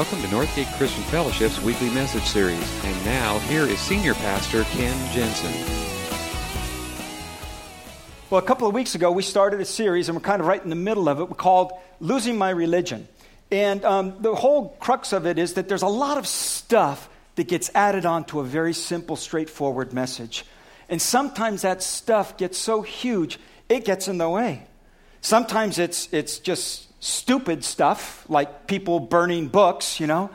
Welcome to Northgate Christian Fellowship's weekly message series. And now, here is Senior Pastor Ken Jensen. Well, a couple of weeks ago, we started a series, and we're kind of right in the middle of it, We called Losing My Religion. And um, the whole crux of it is that there's a lot of stuff that gets added on to a very simple, straightforward message. And sometimes that stuff gets so huge, it gets in the way. Sometimes it's, it's just stupid stuff, like people burning books, you know.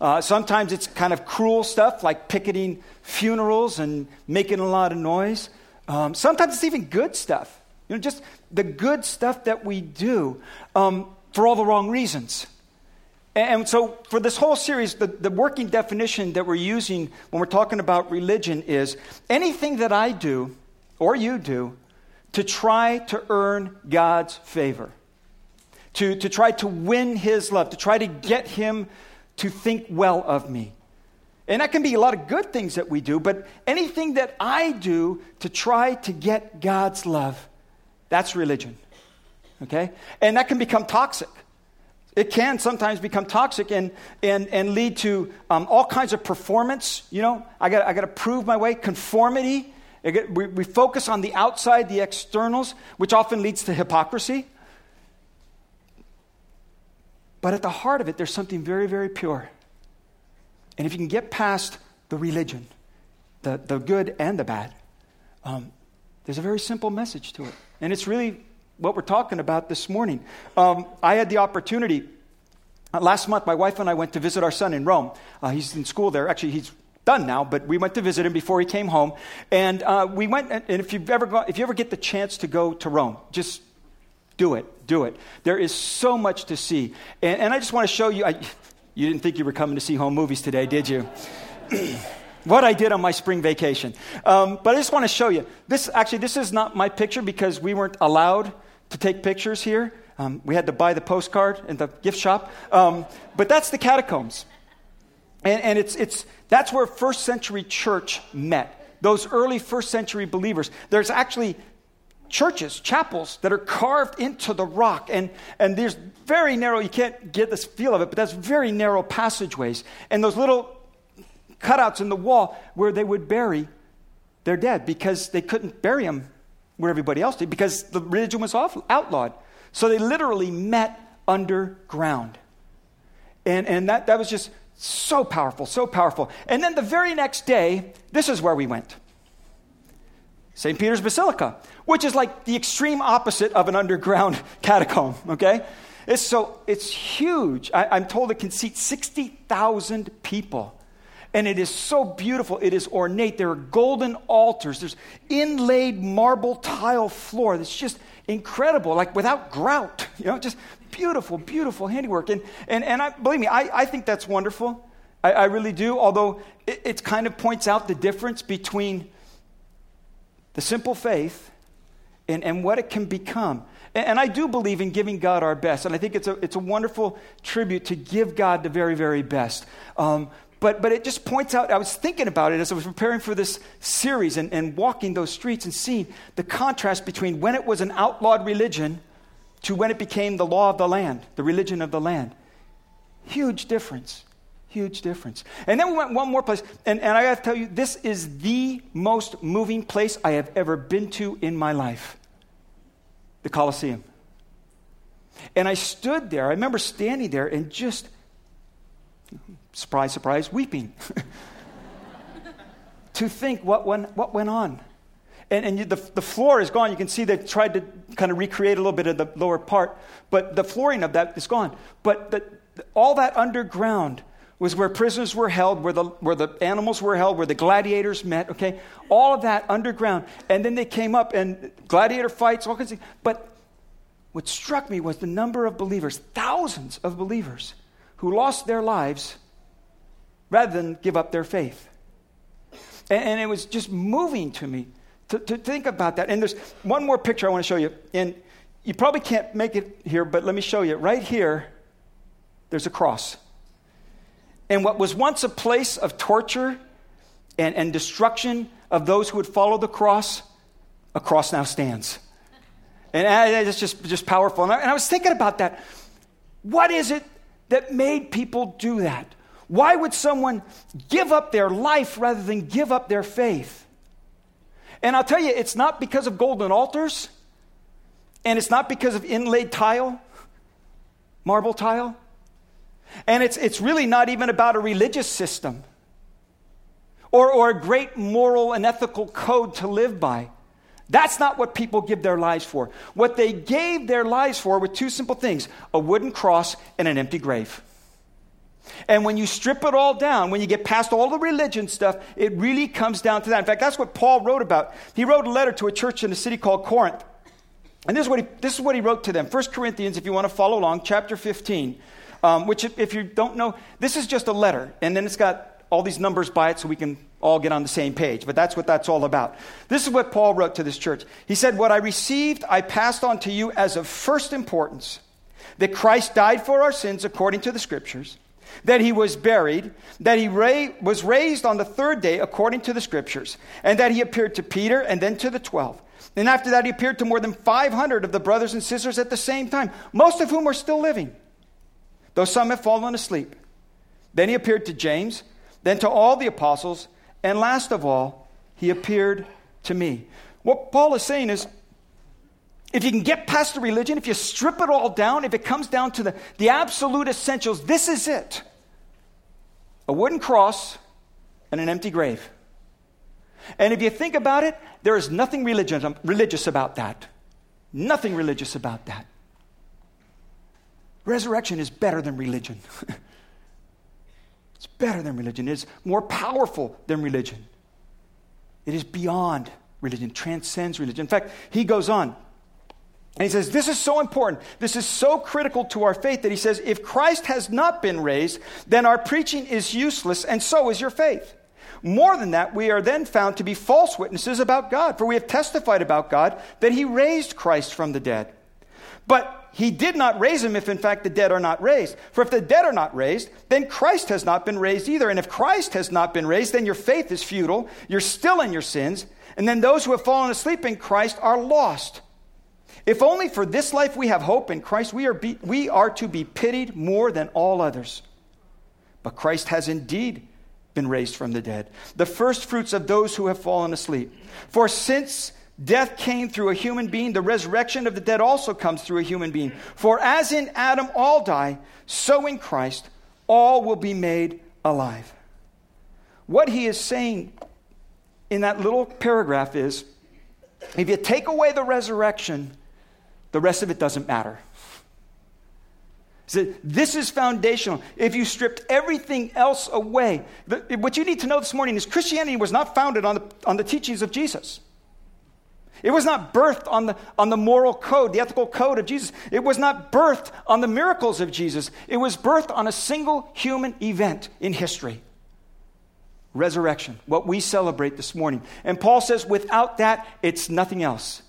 Uh, sometimes it's kind of cruel stuff, like picketing funerals and making a lot of noise. Um, sometimes it's even good stuff, you know, just the good stuff that we do um, for all the wrong reasons. And so, for this whole series, the, the working definition that we're using when we're talking about religion is anything that I do or you do to try to earn God's favor to, to try to win his love, to try to get him to think well of me. And that can be a lot of good things that we do, but anything that I do to try to get God's love, that's religion. Okay? And that can become toxic. It can sometimes become toxic and, and, and lead to um, all kinds of performance. You know, I got I to prove my way, conformity. We, we focus on the outside, the externals, which often leads to hypocrisy. But at the heart of it, there's something very, very pure. And if you can get past the religion, the, the good and the bad, um, there's a very simple message to it. And it's really what we're talking about this morning. Um, I had the opportunity. Uh, last month, my wife and I went to visit our son in Rome. Uh, he's in school there. Actually, he's done now, but we went to visit him before he came home. And uh, we went, and if, you've ever go, if you ever get the chance to go to Rome, just do it. Do it. There is so much to see. And, and I just want to show you. I, you didn't think you were coming to see home movies today, did you? what I did on my spring vacation. Um, but I just want to show you. This actually, this is not my picture because we weren't allowed to take pictures here. Um, we had to buy the postcard in the gift shop. Um, but that's the catacombs, and, and it's it's that's where first century church met. Those early first century believers. There's actually churches, chapels that are carved into the rock. And, and there's very narrow, you can't get this feel of it, but that's very narrow passageways. And those little cutouts in the wall where they would bury their dead because they couldn't bury them where everybody else did because the religion was off, outlawed. So they literally met underground. And, and that, that was just so powerful, so powerful. And then the very next day, this is where we went. St. Peter's Basilica, which is like the extreme opposite of an underground catacomb, okay? It's so, it's huge. I, am told it can seat 60,000 people. And it is so beautiful. It is ornate. There are golden altars. There's inlaid marble tile floor. That's just incredible, like without grout. You know, just beautiful, beautiful handiwork. And, and, and I, believe me, I, I think that's wonderful. I, I really do, although it, it kind of points out the difference between the simple faith and, and what it can become. And, and I do believe in giving God our best, and I think it's a, it's a wonderful tribute to give God the very, very best. Um, but, but it just points out, I was thinking about it as I was preparing for this series and, and walking those streets and seeing the contrast between when it was an outlawed religion to when it became the law of the land, the religion of the land. Huge difference. Huge difference. And then we went one more place. And, and I got to tell you, this is the most moving place I have ever been to in my life the Colosseum. And I stood there. I remember standing there and just, surprise, surprise, weeping. to think what went, what went on. And, and you, the, the floor is gone. You can see they've tried to kind of recreate a little bit of the lower part, but the flooring of that is gone. But the, all that underground was where prisoners were held, where the, where the animals were held, where the gladiators met, okay? All of that underground. And then they came up and gladiator fights, all kinds of things. But what struck me was the number of believers, thousands of believers, who lost their lives rather than give up their faith. And, and it was just moving to me to, to think about that. And there's one more picture I want to show you. And you probably can't make it here, but let me show you. Right here, there's a cross. And what was once a place of torture and, and destruction of those who would follow the cross, a cross now stands. And uh, it's just, just powerful. And I, and I was thinking about that. What is it that made people do that? Why would someone give up their life rather than give up their faith? And I'll tell you, it's not because of golden altars, and it's not because of inlaid tile, marble tile, and it's, it's really not even about a religious system or, or a great moral and ethical code to live by. That's not what people give their lives for. What they gave their lives for were two simple things a wooden cross and an empty grave. And when you strip it all down, when you get past all the religion stuff, it really comes down to that. In fact, that's what Paul wrote about. He wrote a letter to a church in a city called Corinth. And this is what he, this is what he wrote to them. 1 Corinthians, if you want to follow along, chapter 15, um, which, if you don't know, this is just a letter. And then it's got all these numbers by it so we can all get on the same page. But that's what that's all about. This is what Paul wrote to this church. He said, What I received, I passed on to you as of first importance that Christ died for our sins according to the scriptures that he was buried, that he ra- was raised on the third day according to the scriptures, and that he appeared to Peter and then to the twelve. And after that, he appeared to more than 500 of the brothers and sisters at the same time, most of whom are still living, though some have fallen asleep. Then he appeared to James, then to all the apostles, and last of all, he appeared to me. What Paul is saying is, if you can get past the religion, if you strip it all down, if it comes down to the, the absolute essentials, this is it a wooden cross and an empty grave. And if you think about it, there is nothing religious, religious about that. Nothing religious about that. Resurrection is better than religion. it's better than religion. It's more powerful than religion. It is beyond religion, transcends religion. In fact, he goes on. And he says, This is so important. This is so critical to our faith that he says, If Christ has not been raised, then our preaching is useless, and so is your faith. More than that, we are then found to be false witnesses about God, for we have testified about God that he raised Christ from the dead. But he did not raise him if in fact the dead are not raised. For if the dead are not raised, then Christ has not been raised either. And if Christ has not been raised, then your faith is futile. You're still in your sins. And then those who have fallen asleep in Christ are lost. If only for this life we have hope in Christ, we are, be, we are to be pitied more than all others. But Christ has indeed been raised from the dead, the first fruits of those who have fallen asleep. For since death came through a human being, the resurrection of the dead also comes through a human being. For as in Adam all die, so in Christ all will be made alive. What he is saying in that little paragraph is if you take away the resurrection, the rest of it doesn't matter. So this is foundational. If you stripped everything else away, the, what you need to know this morning is Christianity was not founded on the, on the teachings of Jesus. It was not birthed on the, on the moral code, the ethical code of Jesus. It was not birthed on the miracles of Jesus. It was birthed on a single human event in history resurrection, what we celebrate this morning. And Paul says, without that, it's nothing else.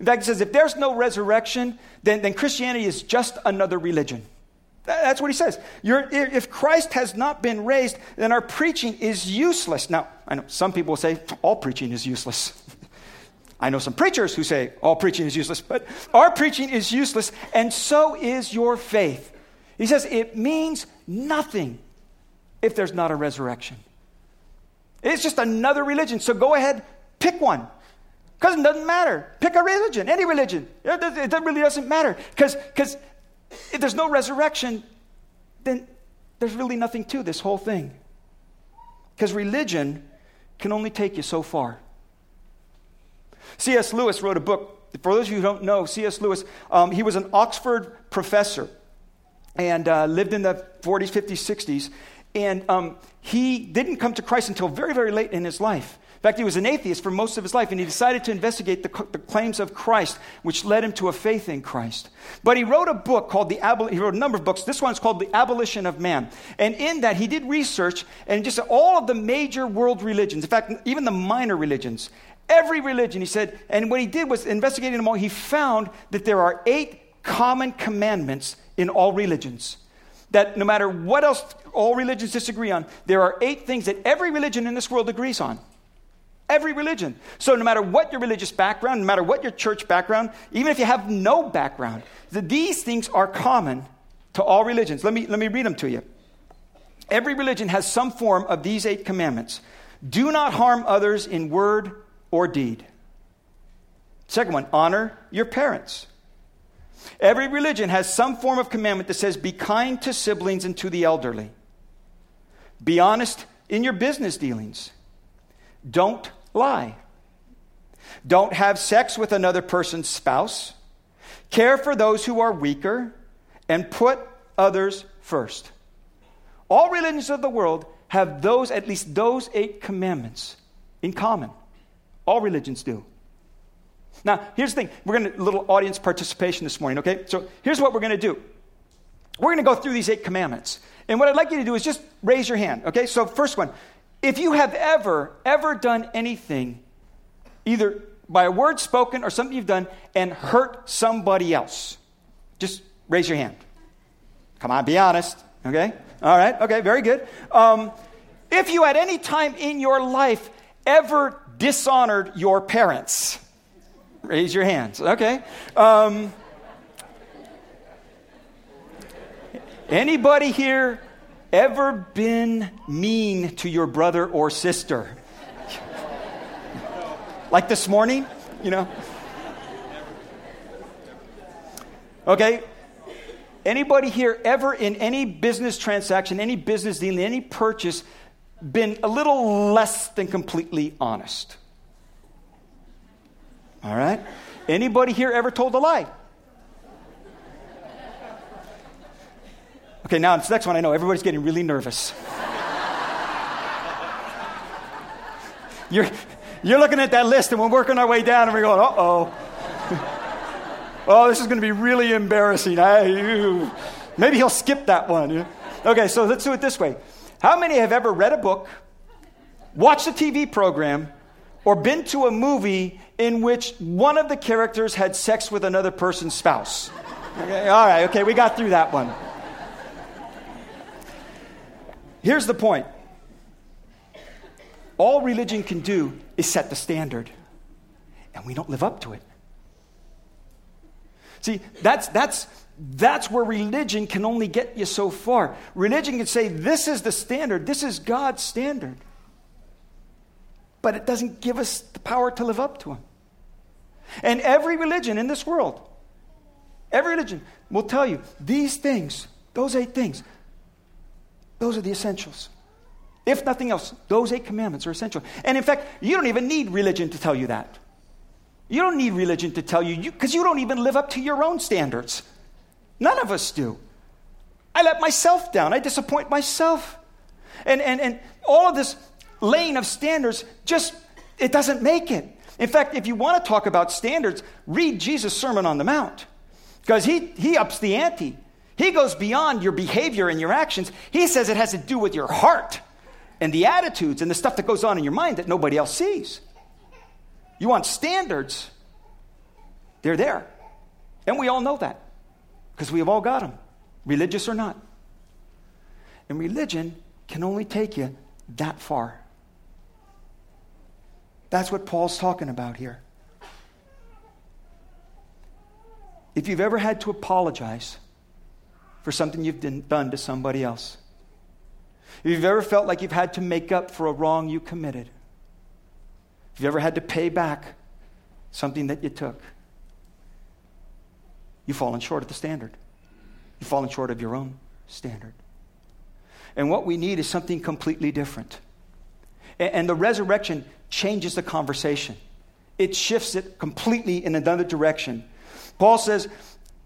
In fact, he says if there's no resurrection, then, then Christianity is just another religion. That's what he says. You're, if Christ has not been raised, then our preaching is useless. Now, I know some people say all preaching is useless. I know some preachers who say all preaching is useless, but our preaching is useless, and so is your faith. He says it means nothing if there's not a resurrection. It's just another religion. So go ahead, pick one. Because it doesn't matter. Pick a religion, any religion. It, really doesn't matter. Because if there's no resurrection, then there's really nothing to this whole thing. Because religion can only take you so far. C.S. Lewis wrote a book. For those of you who don't know, C.S. Lewis, um, he was an Oxford professor and uh, lived in the 40s, 50s, 60s. And um, he didn't come to Christ until very, very late in his life. In fact, he was an atheist for most of his life, and he decided to investigate the, the, claims of Christ, which led him to a faith in Christ. But he wrote a book called the Abol- he wrote a number of books. This one's called The Abolition of Man. And in that, he did research and just all of the major world religions, in fact, even the minor religions, every religion, he said, and what he did was investigating them all, he found that there are eight common commandments in all religions. That no matter what else all religions disagree on, there are eight things that every religion in this world agrees on. Every religion. So, no matter what your religious background, no matter what your church background, even if you have no background, these things are common to all religions. Let me, let me read them to you. Every religion has some form of these eight commandments. Do not harm others in word or deed. Second one, honor your parents. Every religion has some form of commandment that says, be kind to siblings and to the elderly. Be honest in your business dealings. Don't lie. Don't have sex with another person's spouse. Care for those who are weaker. And put others first. All religions of the world have those, at least those eight commandments in common. All religions do. Now, here's the thing. We're going to a little audience participation this morning, okay? So here's what we're going to do. We're going to go through these eight commandments. And what I'd like you to do is just raise your hand, okay? So first one, if you have ever, ever done anything, either by a word spoken or something you've done, and hurt somebody else, just raise your hand. Come on, be honest, okay? All right, okay, very good. Um, if you at any time in your life ever dishonored your parents, raise your hands, okay? Um, anybody here ever been mean to your brother or sister? like this morning, you know? Okay, Anybody here ever in any business transaction, any business deal, any purchase, been a little less than completely honest? All right? Anybody here ever told a lie? Okay, now this next one I know everybody's getting really nervous. you're, you're looking at that list and we're working our way down and we're going, uh oh. Oh, this is going to be really embarrassing. I, maybe he'll skip that one. Okay, so let's do it this way. How many have ever read a book, watched a TV program, or been to a movie in which one of the characters had sex with another person's spouse? Okay, all right, okay, we got through that one. Here's the point all religion can do is set the standard, and we don't live up to it. See, that's, that's, that's where religion can only get you so far. Religion can say, this is the standard, this is God's standard. But it doesn't give us the power to live up to Him. And every religion in this world, every religion will tell you these things, those eight things, those are the essentials. If nothing else, those eight commandments are essential. And in fact, you don't even need religion to tell you that. You don't need religion to tell you, because you, you don't even live up to your own standards. None of us do. I let myself down, I disappoint myself. And, and, and all of this laying of standards just, it doesn't make it. In fact, if you want to talk about standards, read Jesus' Sermon on the Mount. Because he, he ups the ante. He goes beyond your behavior and your actions. He says it has to do with your heart and the attitudes and the stuff that goes on in your mind that nobody else sees. You want standards, they're there. And we all know that because we have all got them, religious or not. And religion can only take you that far. That's what Paul's talking about here. If you've ever had to apologize for something you've done to somebody else, if you've ever felt like you've had to make up for a wrong you committed, if you ever had to pay back something that you took, you've fallen short of the standard. You've fallen short of your own standard. And what we need is something completely different. And the resurrection changes the conversation, it shifts it completely in another direction. Paul says,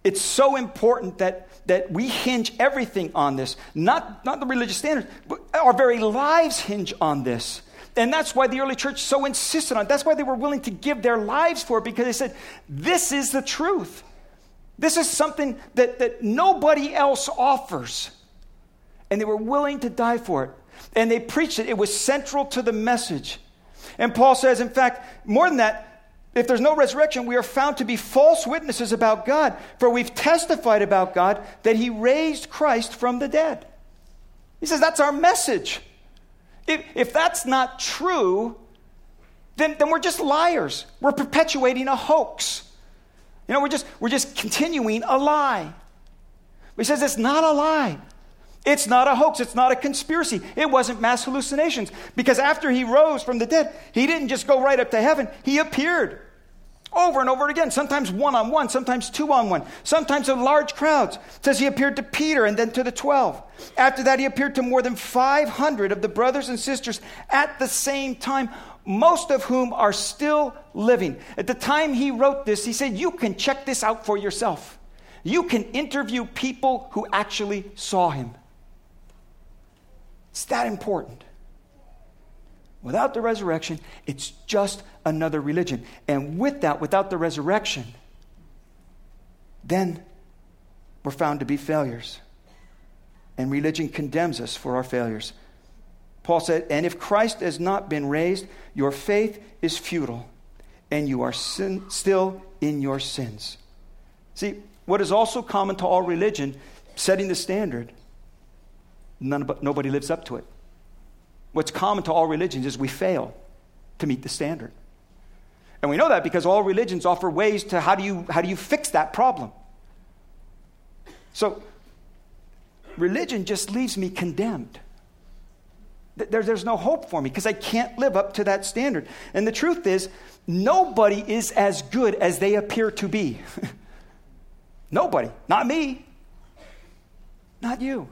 it's so important that, that we hinge everything on this, not, not the religious standards, but our very lives hinge on this. And that's why the early church so insisted on it. That's why they were willing to give their lives for it because they said, this is the truth. This is something that, that nobody else offers. And they were willing to die for it. And they preached it, it was central to the message. And Paul says, in fact, more than that, if there's no resurrection, we are found to be false witnesses about God, for we've testified about God that He raised Christ from the dead. He says that's our message. If, if that's not true, then, then we're just liars. We're perpetuating a hoax. You know, we're just, we're just continuing a lie. He says it's not a lie. It's not a hoax. It's not a conspiracy. It wasn't mass hallucinations. Because after he rose from the dead, he didn't just go right up to heaven, he appeared over and over again, sometimes one on one, sometimes two on one, sometimes in large crowds. It says he appeared to Peter and then to the 12. After that, he appeared to more than 500 of the brothers and sisters at the same time, most of whom are still living. At the time he wrote this, he said, You can check this out for yourself. You can interview people who actually saw him. It's that important. Without the resurrection, it's just another religion. And with that, without the resurrection, then we're found to be failures. And religion condemns us for our failures. Paul said, And if Christ has not been raised, your faith is futile, and you are sin- still in your sins. See, what is also common to all religion, setting the standard, None, nobody lives up to it. What's common to all religions is we fail to meet the standard. And we know that because all religions offer ways to how do you, how do you fix that problem. So, religion just leaves me condemned. There, there's no hope for me because I can't live up to that standard. And the truth is, nobody is as good as they appear to be. nobody. Not me. Not you.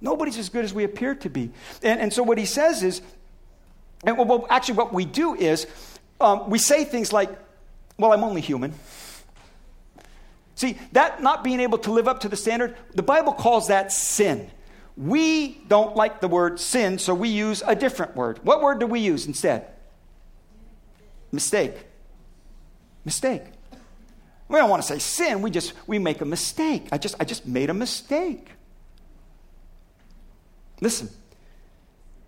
Nobody's as good as we appear to be. And, and so what he says is, and well, actually, what we do is um, we say things like, well, I'm only human. See, that not being able to live up to the standard, the Bible calls that sin. We don't like the word sin, so we use a different word. What word do we use instead? Mistake. Mistake. We don't want to say sin, we just we make a mistake. I just I just made a mistake. Listen,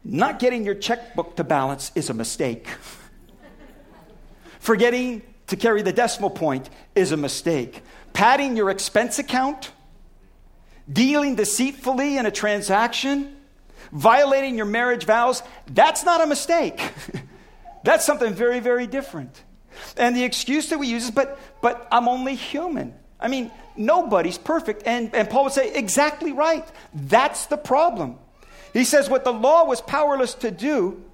not getting your checkbook to balance is a mistake. Forgetting to carry the decimal point is a mistake. Padding your expense account, dealing deceitfully in a transaction, violating your marriage vows, that's not a mistake. that's something very, very different. And the excuse that we use is, but, but I'm only human. I mean, nobody's perfect. And, and Paul would say, exactly right. That's the problem. He says, What the law was powerless to do,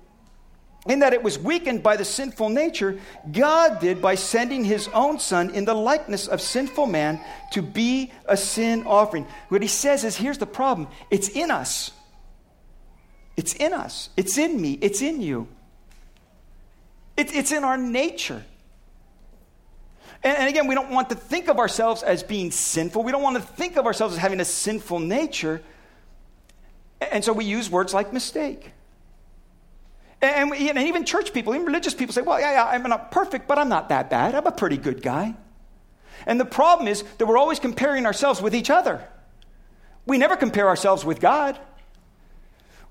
in that it was weakened by the sinful nature, God did by sending his own son in the likeness of sinful man to be a sin offering. What he says is here's the problem it's in us. It's in us. It's in me. It's in you. It, it's in our nature. And, and again, we don't want to think of ourselves as being sinful. We don't want to think of ourselves as having a sinful nature. And so we use words like mistake. And, and even church people, even religious people say, well, yeah, yeah, I'm not perfect, but I'm not that bad. I'm a pretty good guy. And the problem is that we're always comparing ourselves with each other. We never compare ourselves with God.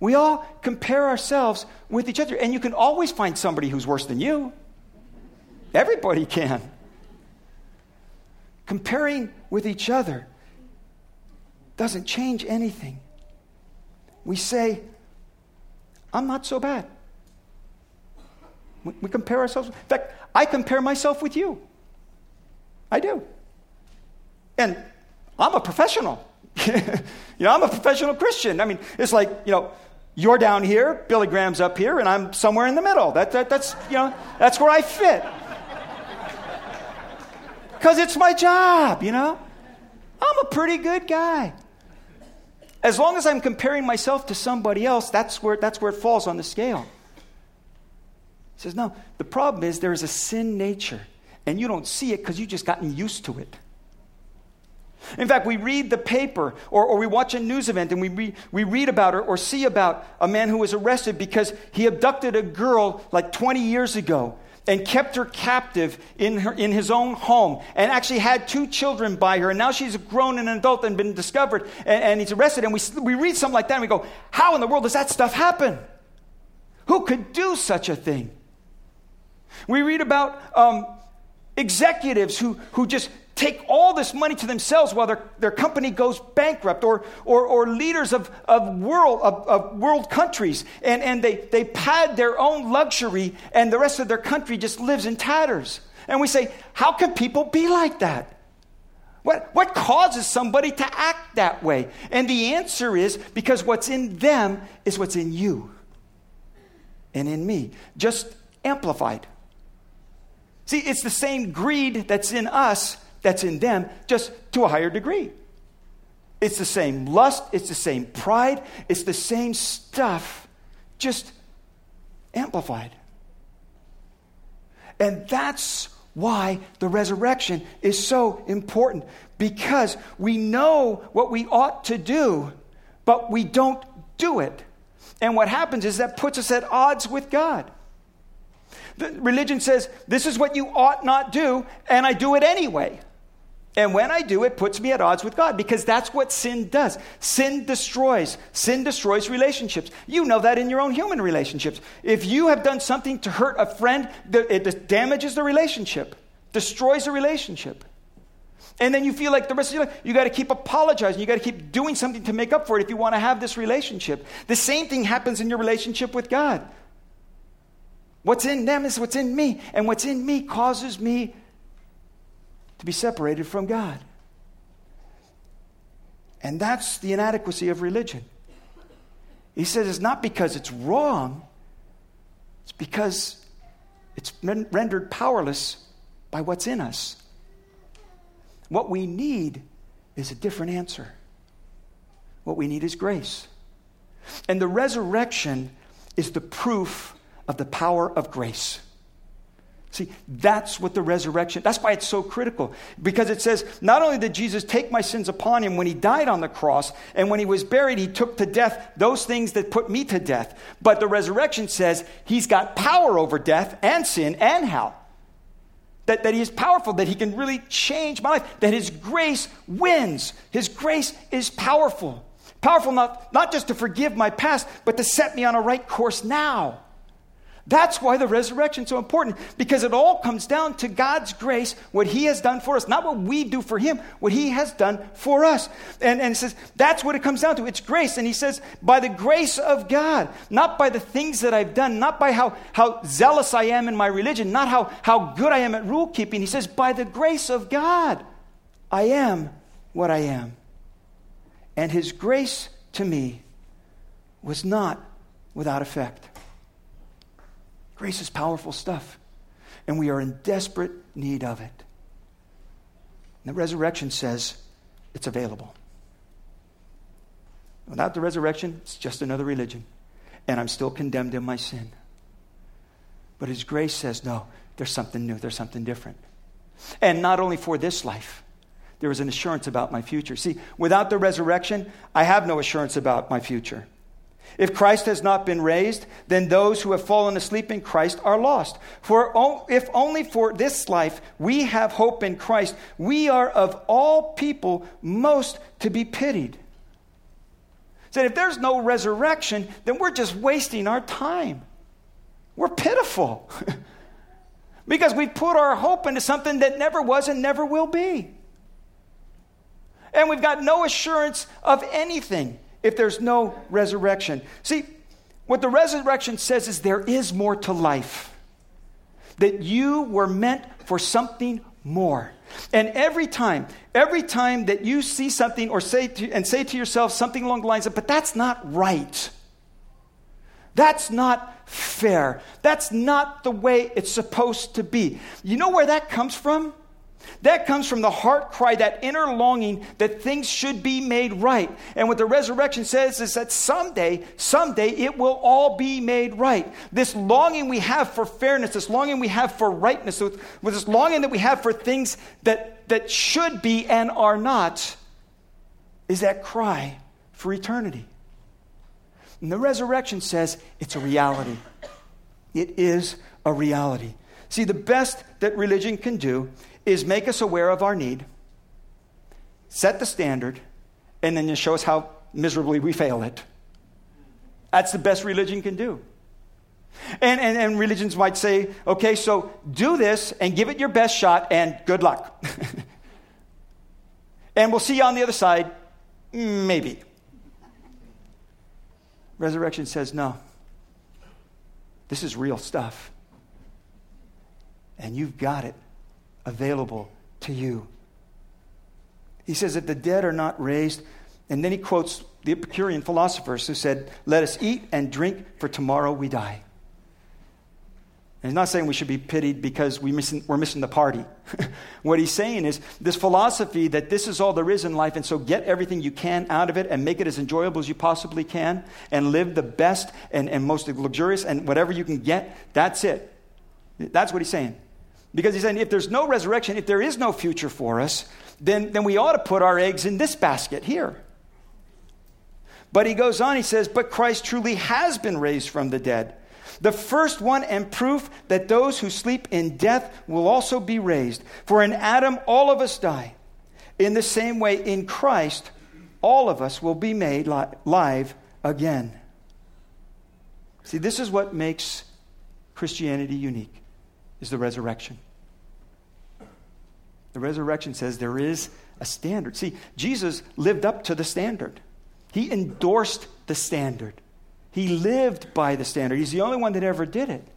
We all compare ourselves with each other. And you can always find somebody who's worse than you. Everybody can. Comparing with each other doesn't change anything we say, I'm not so bad. We, compare ourselves. In fact, I compare myself with you. I do. And I'm a professional. you know, I'm a professional Christian. I mean, it's like, you know, you're down here, Billy Graham's up here, and I'm somewhere in the middle. That, that, that's, you know, that's where I fit. Because it's my job, you know? I'm a pretty good guy. As long as I'm comparing myself to somebody else, that's where, that's where it falls on the scale. Says, no, the problem is there is a sin nature, and you don't see it because you've just gotten used to it. In fact, we read the paper or, or we watch a news event and we, re, we read about or, or see about a man who was arrested because he abducted a girl like 20 years ago and kept her captive in, her, in his own home and actually had two children by her. And now she's grown and an adult and been discovered and, and he's arrested. And we, we read something like that and we go, How in the world does that stuff happen? Who could do such a thing? We read about um, executives who, who just take all this money to themselves while their, their company goes bankrupt, or, or, or leaders of, of, world, of, of world countries, and, and they, they pad their own luxury, and the rest of their country just lives in tatters. And we say, How can people be like that? What, what causes somebody to act that way? And the answer is because what's in them is what's in you and in me, just amplified. See, it's the same greed that's in us that's in them, just to a higher degree. It's the same lust, it's the same pride, it's the same stuff, just amplified. And that's why the resurrection is so important because we know what we ought to do, but we don't do it. And what happens is that puts us at odds with God. The religion says, This is what you ought not do, and I do it anyway. And when I do, it puts me at odds with God because that's what sin does. Sin destroys. Sin destroys relationships. You know that in your own human relationships. If you have done something to hurt a friend, it damages the relationship, destroys the relationship. And then you feel like the rest of your life, you got to keep apologizing. You got to keep doing something to make up for it if you want to have this relationship. The same thing happens in your relationship with God. What's in them is what's in me, and what's in me causes me to be separated from God. And that's the inadequacy of religion. He says it's not because it's wrong, it's because it's rendered powerless by what's in us. What we need is a different answer. What we need is grace. And the resurrection is the proof of the power of grace. See, that's what the resurrection, that's why it's so critical. Because it says, not only did Jesus take my sins upon him when he died on the cross, and when he was buried, he took to death those things that put me to death, but the resurrection says he's got power over death and sin and hell. That, that he is powerful, that he can really change my life, that his grace wins. His grace is powerful. Powerful not, not just to forgive my past, but to set me on a right course now. That's why the resurrection is so important because it all comes down to God's grace, what He has done for us, not what we do for Him, what He has done for us. And, and says that's what it comes down to. It's grace. And He says, by the grace of God, not by the things that I've done, not by how, how zealous I am in my religion, not how, how good I am at rule keeping. He says, by the grace of God, I am what I am. And His grace to me was not without effect. Grace is powerful stuff, and we are in desperate need of it. And the resurrection says it's available. Without the resurrection, it's just another religion, and I'm still condemned in my sin. But His grace says, no, there's something new, there's something different. And not only for this life, there is an assurance about my future. See, without the resurrection, I have no assurance about my future. If Christ has not been raised, then those who have fallen asleep in Christ are lost. For if only for this life we have hope in Christ, we are of all people most to be pitied. Said if there's no resurrection, then we're just wasting our time. We're pitiful. because we put our hope into something that never was and never will be. And we've got no assurance of anything if there's no resurrection. See, what the resurrection says is there is more to life, that you were meant for something more. And every time, every time that you see something or say to, and say to yourself something along the lines of, but that's not right. That's not fair. That's not the way it's supposed to be. You know where that comes from? That comes from the heart cry, that inner longing that things should be made right. And what the resurrection says is that someday, someday it will all be made right. This longing we have for fairness, this longing we have for rightness, this longing that we have for things that, that should be and are not, is that cry for eternity. And the resurrection says it's a reality. It is a reality. See, the best that religion can do is make us aware of our need, set the standard, and then just show us how miserably we fail it. That's the best religion can do. And, and, and religions might say, okay, so do this and give it your best shot and good luck. and we'll see you on the other side, maybe. Resurrection says, no. This is real stuff. And you've got it available to you. He says that the dead are not raised. And then he quotes the Epicurean philosophers who said, Let us eat and drink, for tomorrow we die. And he's not saying we should be pitied because we missing, we're missing the party. what he's saying is this philosophy that this is all there is in life, and so get everything you can out of it and make it as enjoyable as you possibly can and live the best and, and most luxurious and whatever you can get. That's it. That's what he's saying. Because he's saying if there's no resurrection, if there is no future for us, then, then we ought to put our eggs in this basket here. But he goes on, he says, But Christ truly has been raised from the dead the first one and proof that those who sleep in death will also be raised. For in Adam, all of us die. In the same way, in Christ, all of us will be made li- live again. See, this is what makes Christianity unique, is the resurrection. The resurrection says there is a standard. See, Jesus lived up to the standard. He endorsed the standard. He lived by the standard. He's the only one that ever did it.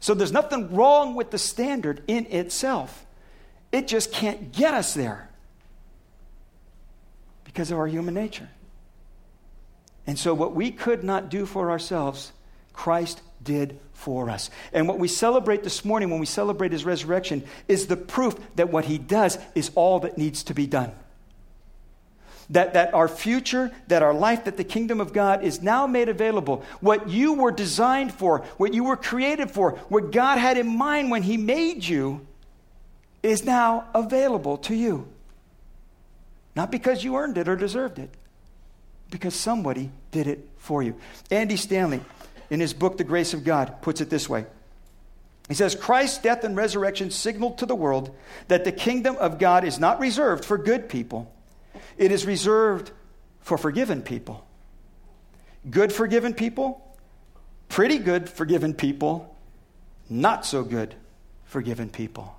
So there's nothing wrong with the standard in itself. It just can't get us there because of our human nature. And so, what we could not do for ourselves, Christ did for us. And what we celebrate this morning when we celebrate his resurrection is the proof that what he does is all that needs to be done that, that our future, that our life, that the kingdom of God is now made available. What you were designed for, what you were created for, what God had in mind when He made you, is now available to you. Not because you earned it or deserved it, because somebody did it for you. Andy Stanley, in his book, The Grace of God, puts it this way. He says, Christ's death and resurrection signaled to the world that the kingdom of God is not reserved for good people it is reserved for forgiven people. Good forgiven people, pretty good forgiven people, not so good forgiven people.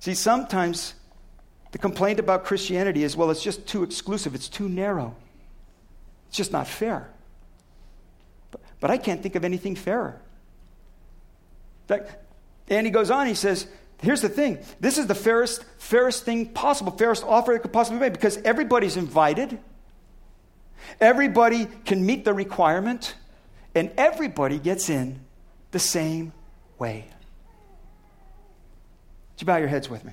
See, sometimes the complaint about Christianity is well, it's just too exclusive, it's too narrow, it's just not fair. But, I can't think of anything fairer. In fact, and he goes on, he says, here's the thing this is the fairest, fairest thing possible, fairest offer that could possibly be made because everybody's invited, everybody can meet the requirement, and everybody gets in the same way. Would you bow your heads with me?